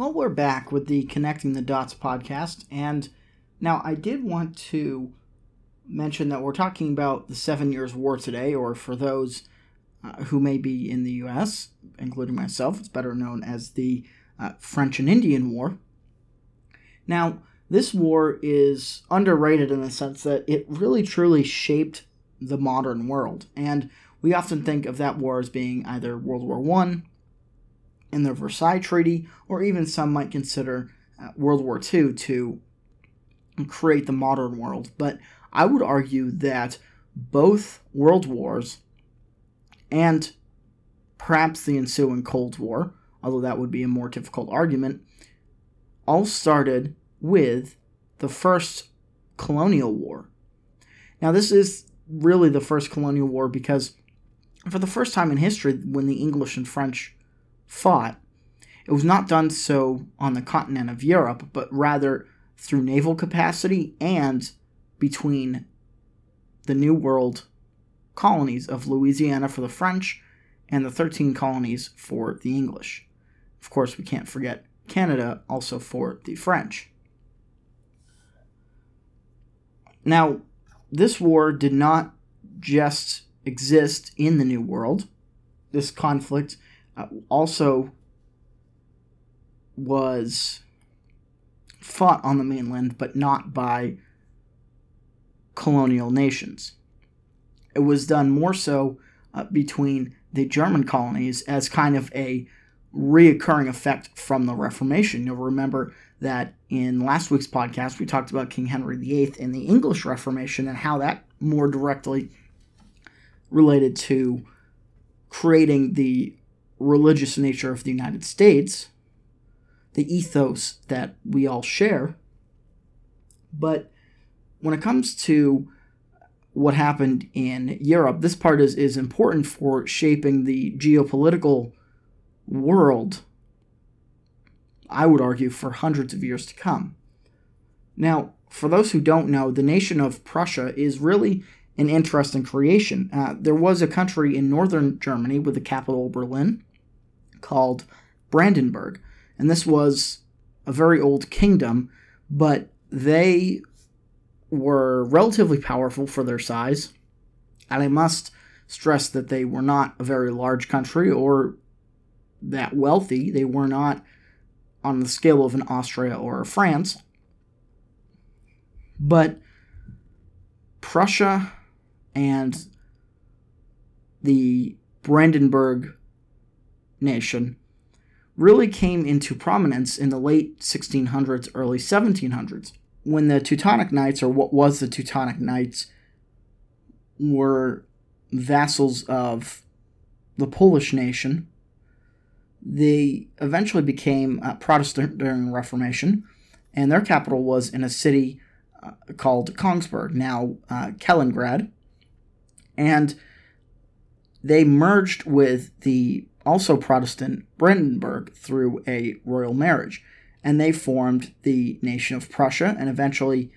Well, we're back with the Connecting the Dots podcast, and now I did want to mention that we're talking about the Seven Years' War today, or for those uh, who may be in the U.S., including myself, it's better known as the uh, French and Indian War. Now, this war is underrated in the sense that it really truly shaped the modern world, and we often think of that war as being either World War One in the Versailles Treaty, or even some might consider uh, World War II to create the modern world. But I would argue that both world wars and perhaps the ensuing Cold War, although that would be a more difficult argument, all started with the first colonial war. Now, this is really the first colonial war because for the first time in history, when the English and French fought, it was not done so on the continent of Europe, but rather through naval capacity and between the New World colonies of Louisiana for the French and the 13 colonies for the English. Of course, we can't forget Canada also for the French. Now, this war did not just exist in the New World. This conflict also was fought on the mainland, but not by colonial nations. It was done more so uh, between the German colonies as kind of a reoccurring effect from the Reformation. You'll remember that in last week's podcast, we talked about King Henry VIII and the English Reformation and how that more directly related to creating the religious nature of the United States, the ethos that we all share. But when it comes to what happened in Europe, this part is, is important for shaping the geopolitical world, I would argue, for hundreds of years to come. Now, for those who don't know, the nation of Prussia is really an interesting creation. Uh, there was a country in northern Germany with the capital Berlin called Brandenburg, and this was a very old kingdom, but they were relatively powerful for their size, and I must stress that they were not a very large country or that wealthy. They were not on the scale of an Austria or a France. But Prussia and the Brandenburg nation really came into prominence in the late 1600s, early 1700s, when the Teutonic Knights, or what was the Teutonic Knights, were vassals of the Polish nation. They eventually became uh, Protestant during the Reformation, and their capital was in a city uh, called Königsberg, now uh, Kaliningrad. And they merged with the also Protestant Brandenburg through a royal marriage, and they formed the nation of Prussia and eventually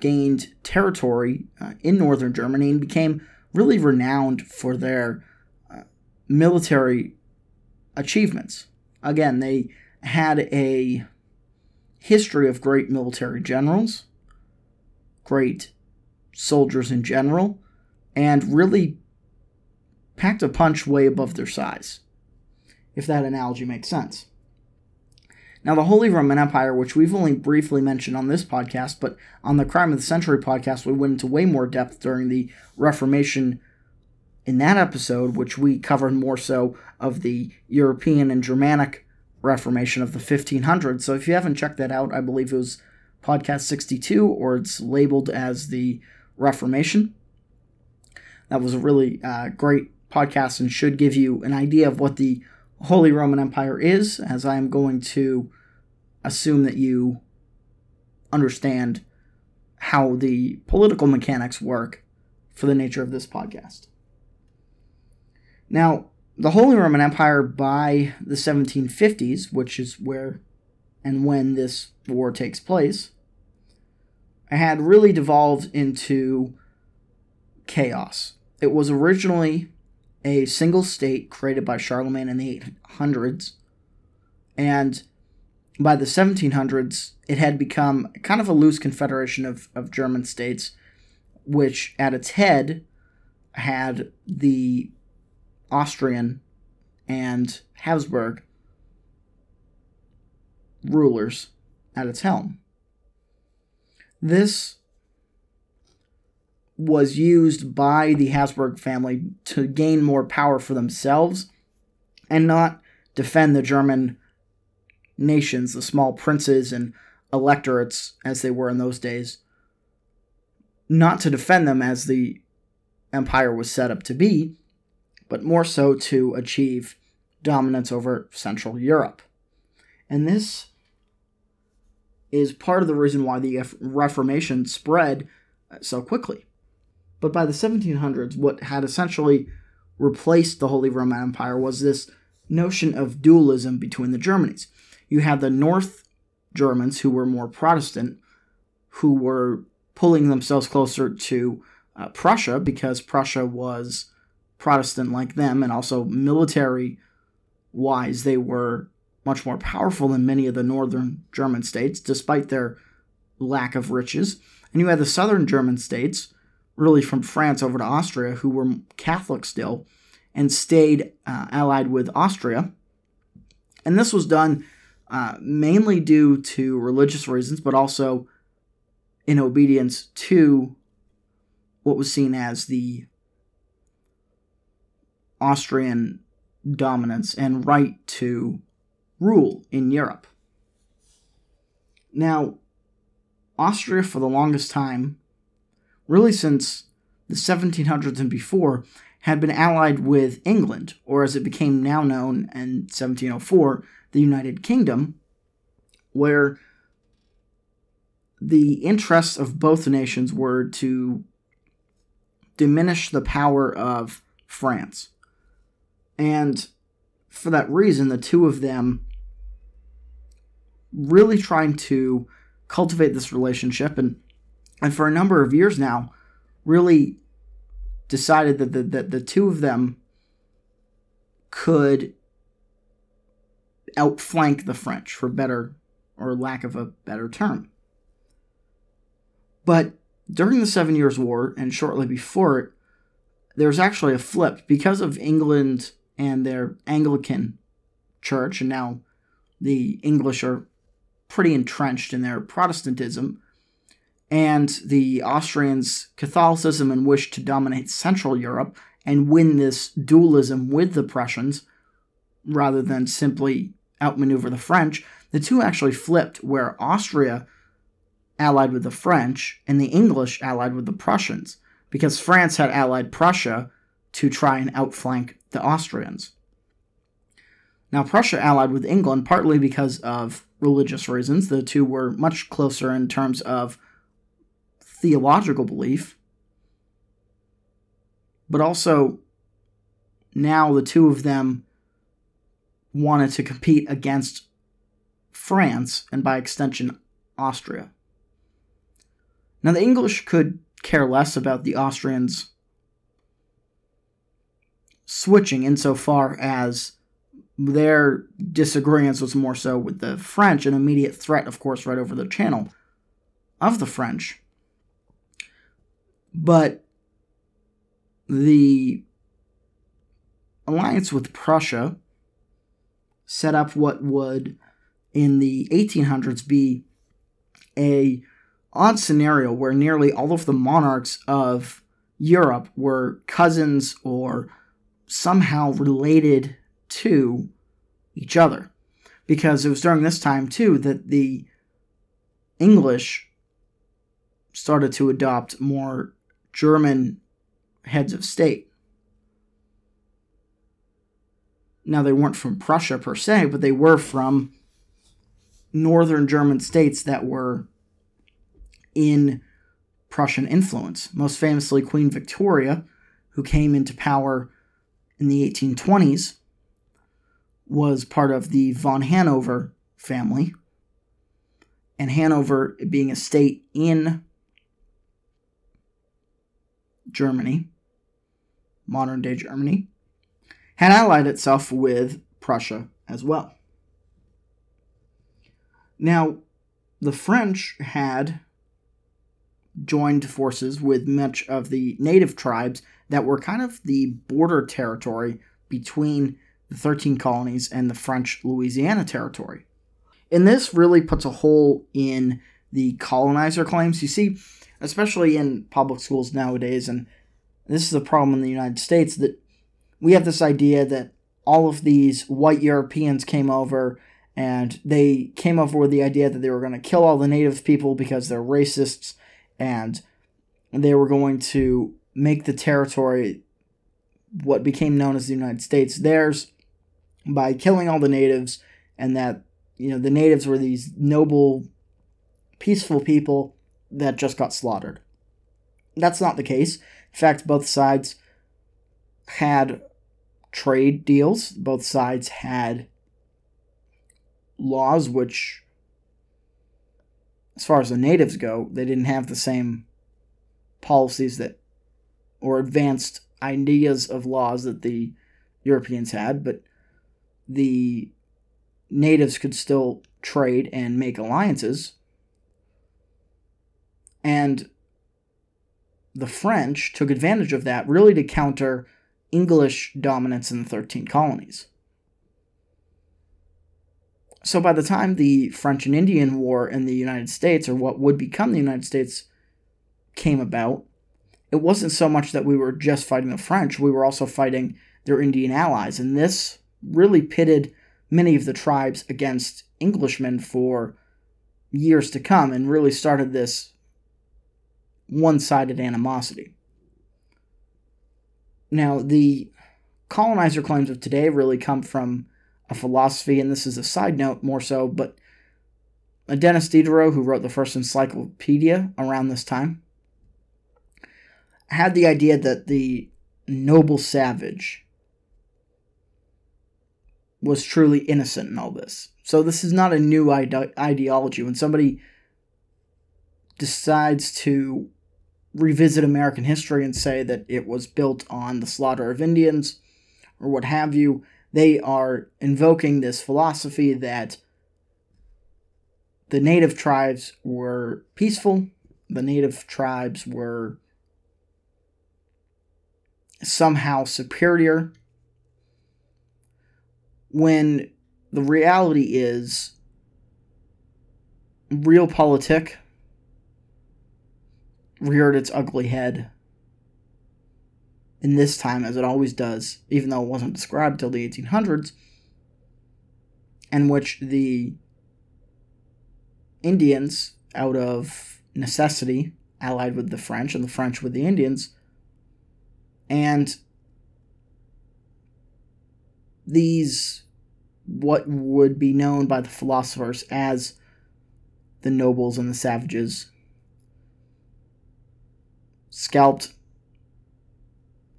gained territory uh, in northern Germany and became really renowned for their uh, military achievements. Again, they had a history of great military generals, great soldiers in general, and really packed a punch way above their size, if that analogy makes sense. Now, the Holy Roman Empire, which we've only briefly mentioned on this podcast, but on the Crime of the Century podcast, we went into way more depth during the Reformation in that episode, which we covered more so of the European and Germanic Reformation of the 1500s. So if you haven't checked that out, I believe it was podcast 62, or it's labeled as the Reformation. That was a really uh, great podcast and should give you an idea of what the Holy Roman Empire is, as I am going to assume that you understand how the political mechanics work for the nature of this podcast. Now, the Holy Roman Empire by the 1750s, which is where and when this war takes place, had really devolved into chaos. It was originally a single state created by Charlemagne in the 800s, And by the 1700s, it had become kind of a loose confederation of, of German states, which at its head had the Austrian and Habsburg rulers at its helm. This was used by the Habsburg family to gain more power for themselves and not defend the German nations, the small princes and electorates as they were in those days, not to defend them as the empire was set up to be, but more so to achieve dominance over Central Europe. And this is part of the reason why the Reformation spread so quickly. But by the 1700s, what had essentially replaced the Holy Roman Empire was this notion of dualism between the Germanies. You had the North Germans, who were more Protestant, who were pulling themselves closer to uh, Prussia because Prussia was Protestant like them, and also military wise, they were much more powerful than many of the northern German states, despite their lack of riches. And you had the southern German states, really from France over to Austria, who were Catholic still and stayed uh, allied with Austria. And this was done uh, mainly due to religious reasons, but also in obedience to what was seen as the Austrian dominance and right to rule in Europe. Now, Austria, for the longest time, really since the 1700s and before, had been allied with England, or as it became now known in 1704, the United Kingdom, where the interests of both nations were to diminish the power of France. And for that reason, the two of them really trying to cultivate this relationship and and for a number of years now really decided that the, that the two of them could outflank the French for better or lack of a better term. But during the Seven Years' War and shortly before it, there was actually a flip because of England and their Anglican church, and now the English are pretty entrenched in their Protestantism, and the Austrians' Catholicism and wish to dominate Central Europe and win this dualism with the Prussians rather than simply outmaneuver the French, the two actually flipped where Austria allied with the French and the English allied with the Prussians because France had allied Prussia to try and outflank the Austrians. Now, Prussia allied with England partly because of religious reasons. The two were much closer in terms of theological belief, but also now the two of them wanted to compete against France and by extension Austria. Now, the English could care less about the Austrians switching insofar as their disagreements was more so with the French, an immediate threat, of course, right over the channel of the French. But the alliance with Prussia set up what would, in the 1800s, be a odd scenario where nearly all of the monarchs of Europe were cousins or somehow related to each other. Because it was during this time, too, that the English started to adopt more German heads of state. Now, they weren't from Prussia per se, but they were from northern German states that were in Prussian influence. Most famously, Queen Victoria, who came into power in the 1820s, was part of the von Hanover family. And Hanover, being a state in Germany, modern day Germany, had allied itself with Prussia as well. Now, the French had joined forces with much of the native tribes that were kind of the border territory between the 13 colonies and the French Louisiana territory. And this really puts a hole in the colonizer claims. You see, especially in public schools nowadays, and this is a problem in the United States, that we have this idea that all of these white Europeans came over and they came over with the idea that they were going to kill all the native people because they're racists and they were going to make the territory what became known as the United States theirs by killing all the natives and that you know the natives were these noble peaceful people that just got slaughtered. That's not the case. In fact, both sides had trade deals. Both sides had laws which as far as the natives go, they didn't have the same policies that or advanced ideas of laws that the Europeans had, but the natives could still trade and make alliances. And the French took advantage of that really to counter English dominance in the 13 colonies. So by the time the French and Indian War in the United States, or what would become the United States, came about, it wasn't so much that we were just fighting the French, we were also fighting their Indian allies. And this really pitted many of the tribes against Englishmen for years to come and really started this one sided animosity. Now, the colonizer claims of today really come from a philosophy, and this is a side note more so, but Denis Diderot, who wrote the first encyclopedia around this time, had the idea that the noble savage was truly innocent in all this. So this is not a new ide- ideology. When somebody decides to revisit American history and say that it was built on the slaughter of Indians or what have you, they are invoking this philosophy that the native tribes were peaceful, the native tribes were somehow superior, when the reality is realpolitik reared its ugly head. In this time, as it always does, even though it wasn't described till the 1800s, in which the Indians, out of necessity, allied with the French, and the French with the Indians, and these, what would be known by the philosophers as the nobles and the savages, scalped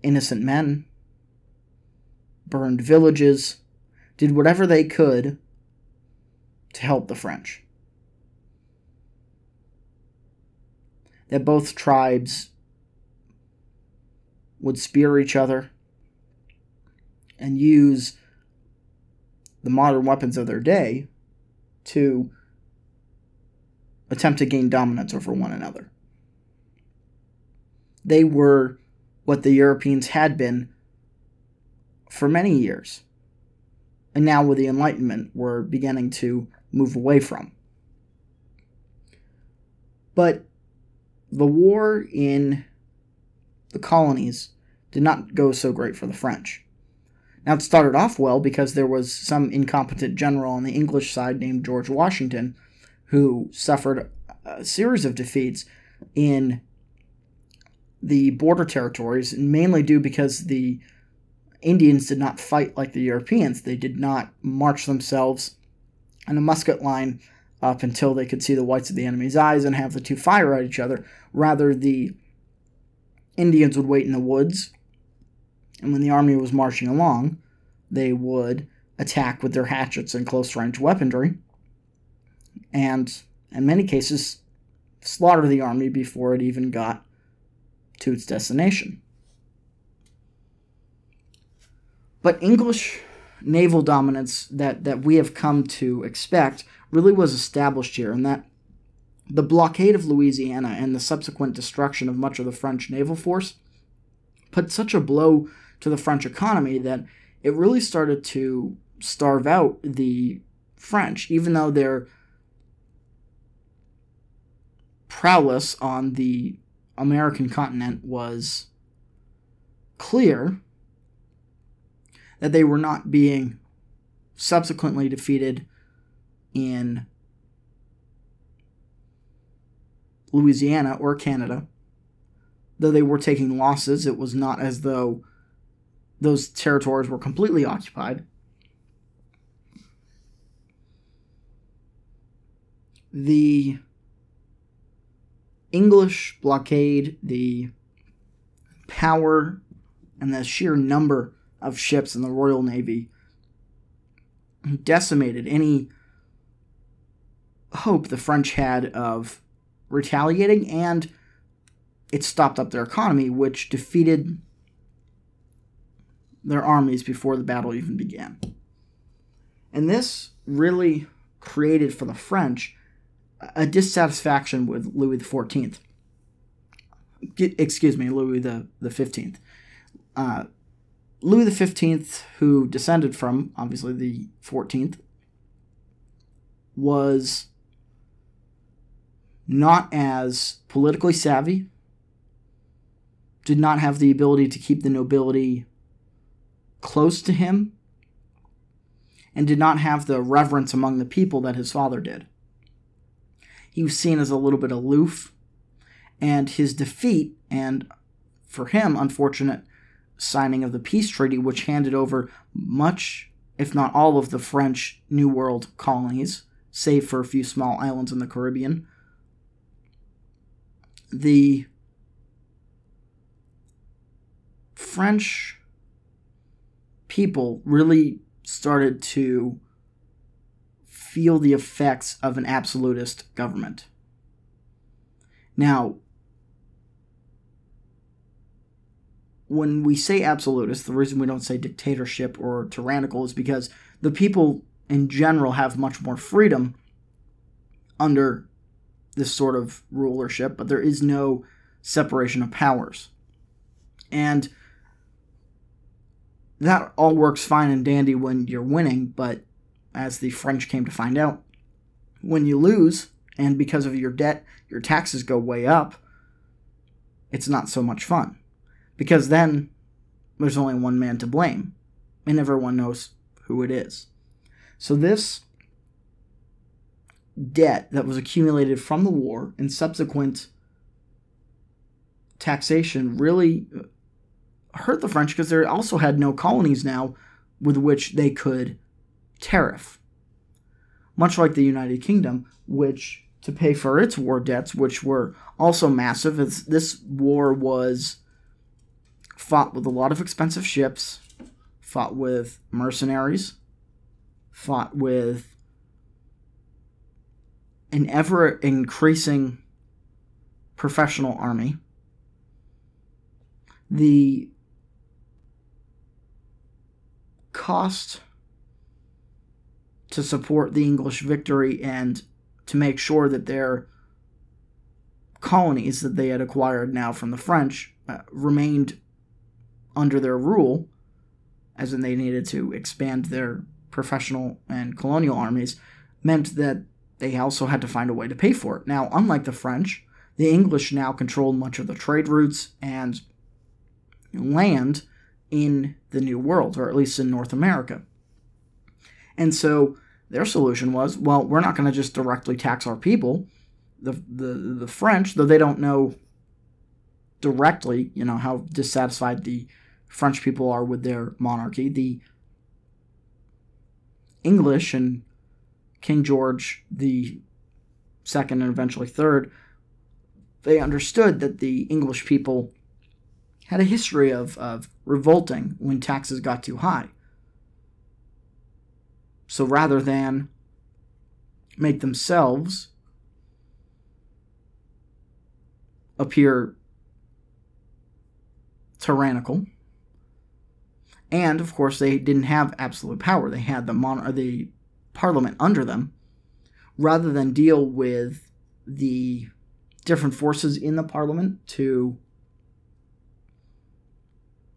innocent men, burned villages, did whatever they could to help the French. That both tribes would spear each other and use the modern weapons of their day to attempt to gain dominance over one another. They were what the Europeans had been for many years. And now, with the Enlightenment, we're beginning to move away from. But the war in the colonies did not go so great for the French. Now, it started off well because there was some incompetent general on the English side named George Washington who suffered a series of defeats in the border territories, mainly due because the Indians did not fight like the Europeans. They did not march themselves in a musket line up until they could see the whites of the enemy's eyes and have the two fire at each other. Rather, the Indians would wait in the woods, and when the army was marching along, they would attack with their hatchets and close range weaponry, and in many cases, slaughter the army before it even got to its destination. But English naval dominance that, that we have come to expect really was established here, and that the blockade of Louisiana and the subsequent destruction of much of the French naval force put such a blow to the French economy that it really started to starve out the French, even though their prowess on the American continent was clear that they were not being subsequently defeated in Louisiana or Canada. Though they were taking losses, it was not as though those territories were completely occupied. The English blockade, the power and the sheer number of ships in the Royal Navy decimated any hope the French had of retaliating, and it stopped up their economy, which defeated their armies before the battle even began. And this really created for the French a dissatisfaction with Louis XIV. Excuse me, Louis the, the 15th. Uh, Louis XV, who descended from, obviously, the 14th, was not as politically savvy, did not have the ability to keep the nobility close to him, and did not have the reverence among the people that his father did. He was seen as a little bit aloof, and his defeat, and for him, unfortunate signing of the peace treaty, which handed over much, if not all, of the French New World colonies, save for a few small islands in the Caribbean. The French people really started to feel the effects of an absolutist government. Now, when we say absolutist, the reason we don't say dictatorship or tyrannical is because the people in general have much more freedom under this sort of rulership, but there is no separation of powers. And that all works fine and dandy when you're winning, but as the French came to find out, when you lose, and because of your debt, your taxes go way up, it's not so much fun because then there's only one man to blame, and everyone knows who it is. So, this debt that was accumulated from the war and subsequent taxation really uh, hurt the French because they also had no colonies now with which they could tariff. Much like the United Kingdom, which to pay for its war debts, which were also massive, as this war was fought with a lot of expensive ships, fought with mercenaries, fought with an ever increasing professional army. The cost to support the English victory and to make sure that their colonies that they had acquired now from the French uh, remained under their rule, as in they needed to expand their professional and colonial armies, meant that they also had to find a way to pay for it. Now, unlike the French, the English now controlled much of the trade routes and land in the New World, or at least in North America. And so their solution was well, we're not going to just directly tax our people. The, the, the French, though they don't know directly, you know, how dissatisfied the French people are with their monarchy. The English and King George the second and eventually third, they understood that the English people had a history of, of revolting when taxes got too high. So rather than make themselves appear tyrannical, and of course, they didn't have absolute power. They had the mon- the parliament under them. rather than deal with the different forces in the parliament to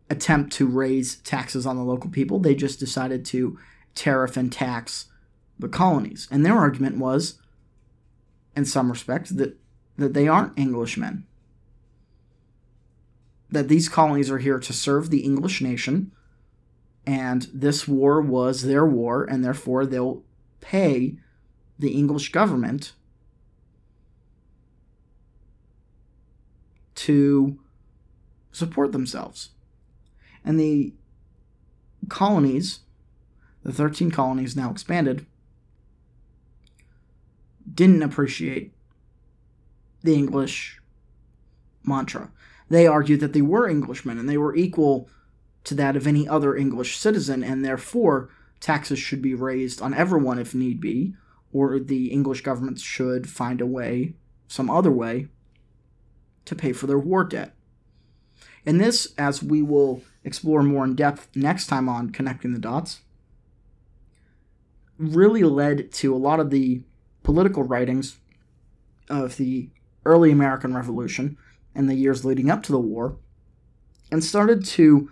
attempt to raise taxes on the local people, they just decided to tariff and tax the colonies. And their argument was, in some respects, that, that they aren't Englishmen. That these colonies are here to serve the English nation, and this war was their war, and therefore they'll pay the English government to support themselves. And the colonies, the 13 colonies now expanded, didn't appreciate the English mantra. They argued that they were Englishmen and they were equal to that of any other English citizen, and therefore taxes should be raised on everyone if need be, or the English government should find a way, some other way, to pay for their war debt. And this, as we will explore more in depth next time on Connecting the Dots, really led to a lot of the political writings of the early American Revolution and the years leading up to the war, and started to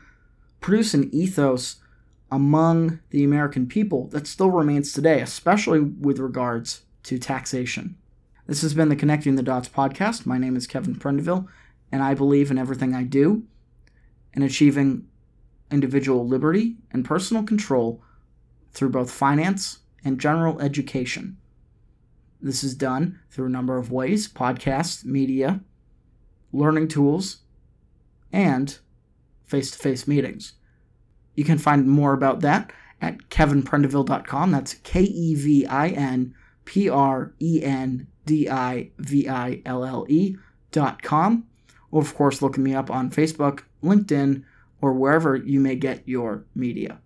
produce an ethos among the American people that still remains today, especially with regards to taxation. This has been the Connecting the Dots podcast. My name is Kevin Prendiville, and I believe in everything I do in achieving individual liberty and personal control through both finance and general education. This is done through a number of ways podcasts, media, learning tools, and face to face meetings. You can find more about that at kevinprendiville.com. That's K E V I N P R E N D I V I L L E dot com. Or, of course, look me up on Facebook, LinkedIn, or wherever you may get your media.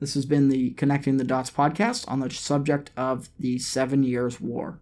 This has been the Connecting the Dots podcast on the subject of the Seven Years' War.